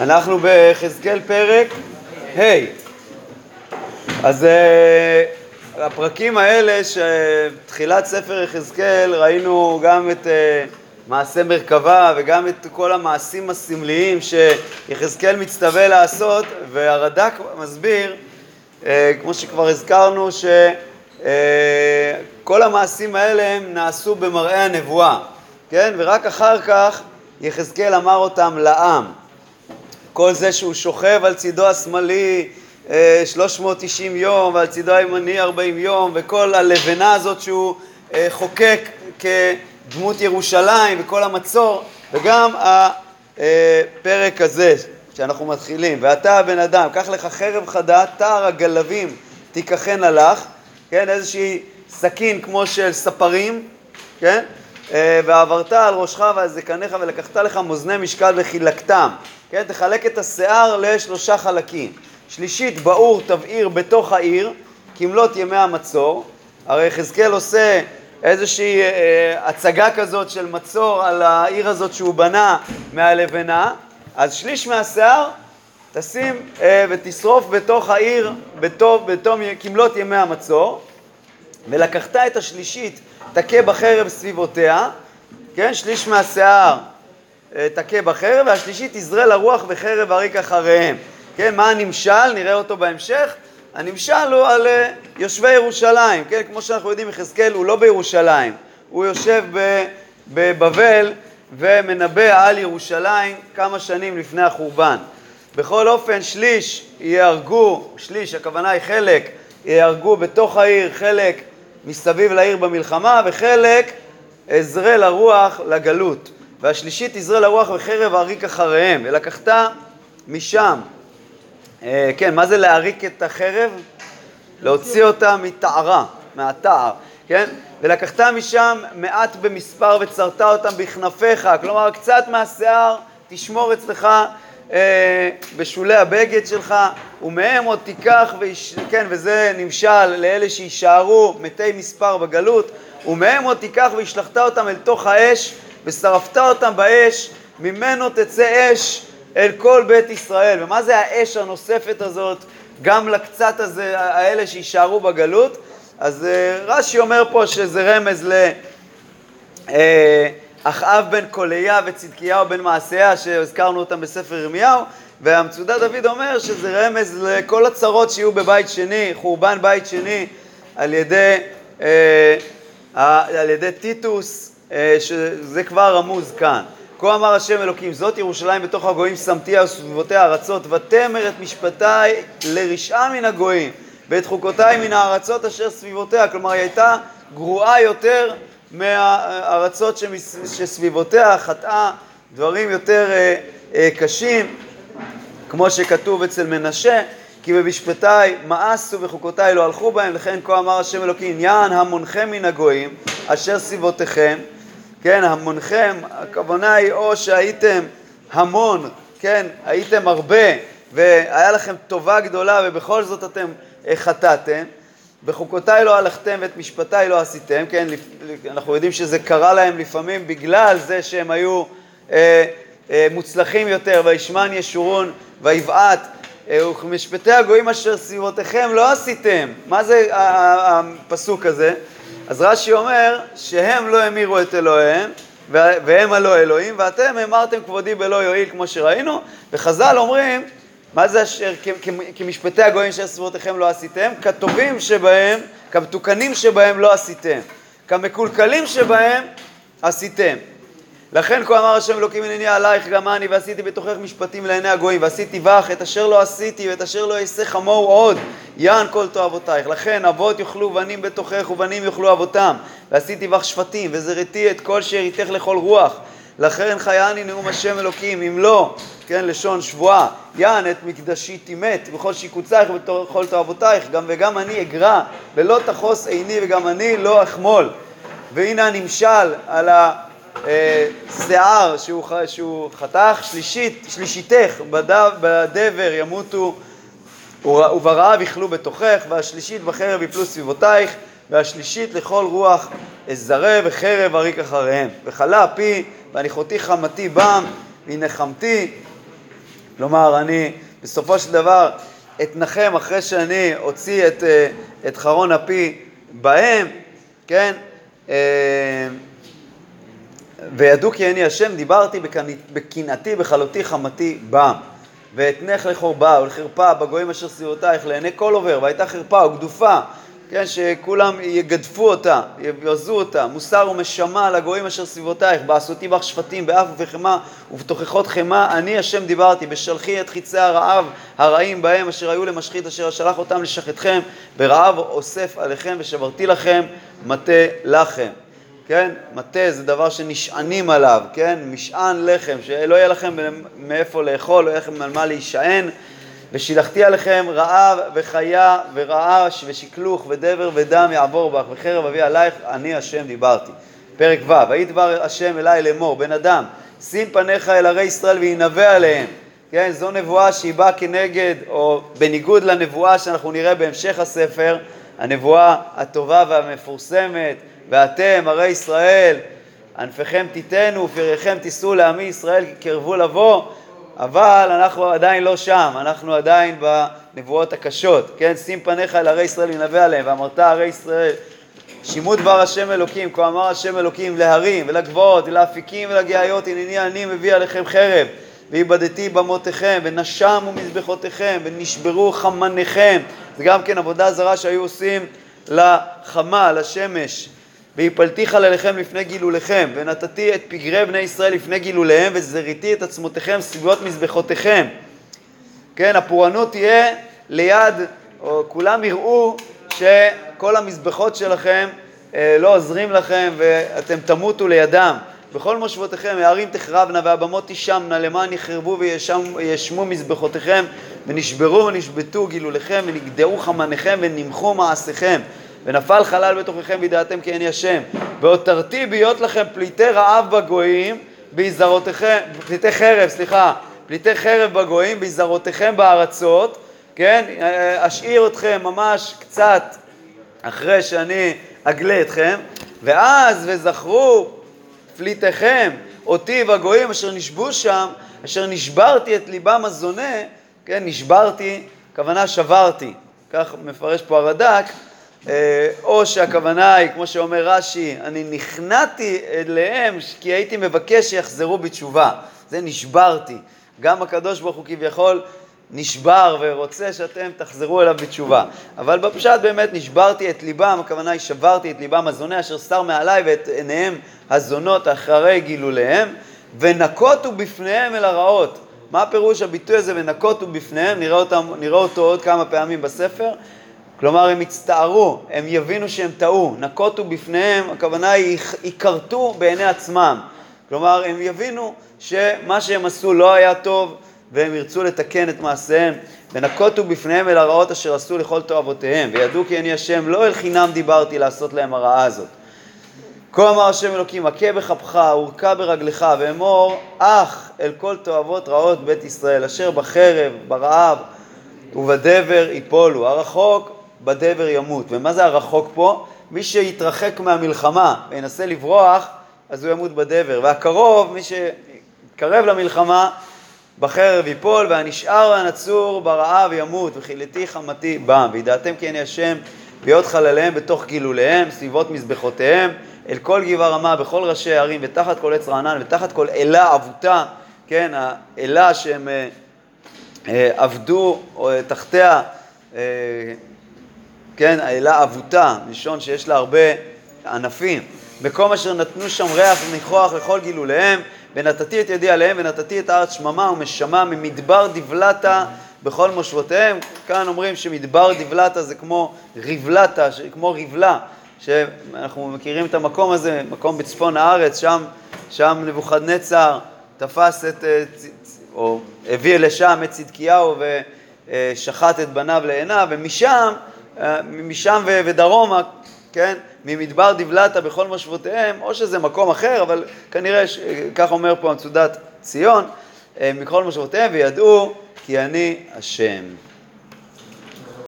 אנחנו ביחזקאל פרק ה'. אז אה, הפרקים האלה, שתחילת ספר יחזקאל, ראינו גם את אה, מעשה מרכבה וגם את כל המעשים הסמליים שיחזקאל מצטווה לעשות, והרד"ק מסביר, אה, כמו שכבר הזכרנו, שכל המעשים האלה הם נעשו במראה הנבואה, כן? ורק אחר כך יחזקאל אמר אותם לעם. כל זה שהוא שוכב על צידו השמאלי 390 אה, יום ועל צידו הימני 40 יום וכל הלבנה הזאת שהוא אה, חוקק כדמות ירושלים וכל המצור וגם הפרק הזה שאנחנו מתחילים. ואתה הבן אדם, קח לך חרב חדה, תער הגלבים תיקחנה לך, כן, איזושהי סכין כמו של ספרים, כן, אה, ועברת על ראשך ועל זקניך ולקחת לך מאזני משקל וחילקתם, כן, תחלק את השיער לשלושה חלקים. שלישית, באור תבעיר בתוך העיר, כמלות ימי המצור. הרי יחזקאל עושה איזושהי אה, הצגה כזאת של מצור על העיר הזאת שהוא בנה מהלבנה, אז שליש מהשיער תשים אה, ותשרוף בתוך העיר בתום, בתום כמלות ימי המצור, ולקחת את השלישית תכה בחרב סביבותיה, כן, שליש מהשיער אה, תכה בחרב, והשלישית תזרה לרוח בחרב אריק אחריהם. כן, מה הנמשל? נראה אותו בהמשך. הנמשל הוא על אה, יושבי ירושלים, כן, כמו שאנחנו יודעים, יחזקאל הוא לא בירושלים, הוא יושב בבבל ומנבא על ירושלים כמה שנים לפני החורבן. בכל אופן, שליש ייהרגו, שליש, הכוונה היא חלק, ייהרגו בתוך העיר, חלק מסביב לעיר במלחמה, וחלק עזרה לרוח לגלות. והשלישית עזרה לרוח וחרב אריק אחריהם, ולקחת משם אה, כן, מה זה להריק את החרב? להוציא אותה מתערה, מהתער, כן? ולקחת משם מעט במספר וצרת אותם בכנפיך, כלומר קצת מהשיער תשמור אצלך בשולי הבגד שלך, ומהם עוד תיקח, ויש, כן, וזה נמשל לאלה שיישארו מתי מספר בגלות, ומהם עוד תיקח והשלכת אותם אל תוך האש, ושרפת אותם באש, ממנו תצא אש אל כל בית ישראל. ומה זה האש הנוספת הזאת, גם לקצת הזה, האלה שיישארו בגלות? אז uh, רש"י אומר פה שזה רמז לאחאב uh, בן קוליה וצדקיהו בן מעשיה, שהזכרנו אותם בספר ירמיהו, והמצודת דוד אומר שזה רמז לכל הצרות שיהיו בבית שני, חורבן בית שני, על ידי, uh, על ידי טיטוס, uh, שזה כבר רמוז כאן. כה אמר השם אלוקים, זאת ירושלים בתוך הגויים שמתיה וסביבותיה ארצות, ותמר את משפטי לרשעה מן הגויים, ואת חוקותיי מן הארצות אשר סביבותיה. כלומר, היא הייתה גרועה יותר מהארצות שסביבותיה, חטאה דברים יותר אה, אה, קשים, כמו שכתוב אצל מנשה, כי במשפטיי מאסו וחוקותיי לא הלכו בהם, לכן כה אמר השם אלוקים, יען המונחם מן הגויים, אשר סביבותיכם, כן, המונכם, הכוונה היא או שהייתם המון, כן, הייתם הרבה והיה לכם טובה גדולה ובכל זאת אתם חטאתם, בחוקותיי לא הלכתם ואת משפטיי לא עשיתם, כן, אנחנו יודעים שזה קרה להם לפעמים בגלל זה שהם היו אה, אה, מוצלחים יותר, וישמן ישורון ויבעט, אה, וכמשפטי הגויים אשר סביבותיכם לא עשיתם. מה זה הפסוק הזה? אז רש"י אומר שהם לא המירו את אלוהיהם והם הלא אלוהים ואתם אמרתם כבודי בלא יועיל כמו שראינו וחז"ל אומרים מה זה אשר כמשפטי הגויים אשר סביבותיכם לא עשיתם? כטובים שבהם, כמתוקנים שבהם לא עשיתם, כמקולקלים שבהם עשיתם. לכן כה אמר השם אלוקים הנני עלייך גם אני ועשיתי בתוכך משפטים לעיני הגויים ועשיתי בך את אשר לא עשיתי ואת אשר לא אעשה חמוהו עוד. יען כל תועבותייך. לכן אבות יאכלו בנים בתוכך ובנים יאכלו אבותם. ועשיתי בך שפטים וזרעתי את כל שאריתך לכל רוח לכן חייני נאום השם אלוקים אם לא כן לשון שבועה יען את מקדשי תימת בכל שיקוצייך ובכל תועבותייך גם וגם אני אגרע ולא תחוס עיני וגם אני לא אחמול והנה הנמשל על ה... אה, שיער שהוא, שהוא חתך, שלישית, שלישיתך בדב, בדבר ימותו וברעב יאכלו בתוכך, והשלישית בחרב יפלו סביבותייך, והשלישית לכל רוח אזרה וחרב אריק אחריהם. וכלה פי, והניחותי חמתי בם, והנחמתי, כלומר, אני בסופו של דבר אתנחם אחרי שאני אוציא את, אה, את חרון אפי בהם, כן? אה, וידעו כי אני השם, דיברתי בקנאתי, בכלותי, חמתי בם. ואתנך לחורבה ולחרפה בגויים אשר סביבותייך לעיני כל עובר, והייתה חרפה וגדופה כן, שכולם יגדפו אותה, יבזו אותה, מוסר ומשמה לגויים אשר סביבותייך, בעשותי בך שפטים, באף ובחמה ובתוכחות חמה, אני השם דיברתי, בשלחי את חיצי הרעב הרעים בהם אשר היו למשחית, אשר שלח אותם לשחטכם, ברעב אוסף עליכם ושברתי לכם מטה לחם. כן, מטה זה דבר שנשענים עליו, כן, משען לחם, שלא יהיה לכם מאיפה לאכול, לא יהיה לכם על מה להישען. ושילחתי עליכם רעב וחיה ורעש ושקלוך ודבר ודם יעבור בך וחרב אביא עלייך אני השם דיברתי. פרק ו' ויהי דבר השם אליי לאמור בן אדם שים פניך אל ערי ישראל וינבא עליהם כן, זו נבואה שהיא באה כנגד או בניגוד לנבואה שאנחנו נראה בהמשך הספר הנבואה הטובה והמפורסמת ואתם ערי ישראל ענפיכם תיתנו ופריכם תישאו לעמי ישראל כי קרבו לבוא אבל אנחנו עדיין לא שם, אנחנו עדיין בנבואות הקשות, כן? שים פניך אל ערי ישראל ונבא עליהם, ואמרת ערי ישראל, שימו דבר השם אלוקים, כה אמר השם אלוקים להרים ולגבעות ולאפיקים ולגאיות, הנני אני מביא עליכם חרב, ואיבדתי במותיכם, ונשמו מזבחותיכם, ונשברו חמניכם, זה גם כן עבודה זרה שהיו עושים לחמה, לשמש, והפלתי חלליכם לפני גילוליכם, ונתתי את פגרי בני ישראל לפני גילוליהם, וזריתי את עצמותיכם סביבות מזבחותיכם. כן, הפורענות תהיה ליד, או כולם יראו שכל המזבחות שלכם אה, לא עוזרים לכם ואתם תמותו לידם. בכל מושבותיכם הערים תחרבנה והבמות תשמנה למען יחרבו וישמו מזבחותיכם ונשברו ונשבתו גילוליכם ונגדעו חמניכם ונמחו מעשיכם ונפל חלל בתוככם וידעתם כי אני השם. והותרתי בהיות לכם פליטי רעב בגויים, בהזרותיכם, פליטי חרב, סליחה, פליטי חרב בגויים, בהזרותיכם בארצות, כן? אשאיר אתכם ממש קצת אחרי שאני אגלה אתכם, ואז וזכרו פליטיכם אותי בגויים אשר נשבו שם, אשר נשברתי את ליבם הזונה, כן, נשברתי, כוונה שברתי, כך מפרש פה הרד"ק, אה, או שהכוונה היא, כמו שאומר רש"י, אני נכנעתי אליהם כי הייתי מבקש שיחזרו בתשובה. זה נשברתי. גם הקדוש ברוך הוא כביכול נשבר ורוצה שאתם תחזרו אליו בתשובה. אבל בפשט באמת נשברתי את ליבם, הכוונה היא שברתי את ליבם הזונה אשר סר מעליי ואת עיניהם הזונות אחרי גילוליהם, ונקוטו בפניהם אל הרעות. מה פירוש הביטוי הזה ונקוטו בפניהם? נראה, אותם, נראה אותו עוד כמה פעמים בספר. כלומר, הם יצטערו, הם יבינו שהם טעו, נקוטו בפניהם, הכוונה היא, ייכרתו בעיני עצמם. כלומר, הם יבינו שמה שהם עשו לא היה טוב, והם ירצו לתקן את מעשיהם. ונקוטו בפניהם אל הרעות אשר עשו לכל תועבותיהם, וידעו כי אני השם, לא אל חינם דיברתי לעשות להם הרעה הזאת. כה אמר השם אלוקים, הכה בכפך, ורכה ברגלך, ואמור, אך אל כל תועבות רעות בית ישראל, אשר בחרב, ברעב ובדבר יפולו. הרחוק בדבר ימות. ומה זה הרחוק פה? מי שיתרחק מהמלחמה וינסה לברוח, אז הוא ימות בדבר. והקרוב, מי שיתקרב למלחמה, בחרב ייפול, והנשאר והנצור ברעב ימות, וכילתי חמתי בם. וידעתם כי אני השם, בהיות חלליהם בתוך גילוליהם, סביבות מזבחותיהם, אל כל גבעה רמה, בכל ראשי הערים, ותחת כל עץ רענן, ותחת כל אלה עבותה, כן, האלה שהם אה, אה, עבדו אה, תחתיה, אה, כן, האלה אבותה, לשון שיש לה הרבה ענפים. מקום אשר נתנו שם ריח וניחוח לכל גילוליהם, ונתתי את ידי עליהם, ונתתי את הארץ שממה ומשמה ממדבר דבלתה בכל מושבותיהם. כאן אומרים שמדבר דבלתה זה כמו רבלתה, כמו רבלה, שאנחנו מכירים את המקום הזה, מקום בצפון הארץ, שם, שם נבוכדנצר תפס את, אה, או הביא לשם את צדקיהו ושחט את בניו לעיניו, ומשם משם ודרומה, כן, ממדבר דבלתה בכל מושבותיהם, או שזה מקום אחר, אבל כנראה, כך אומר פה מצודת ציון, אה, מכל מושבותיהם, וידעו כי אני השם.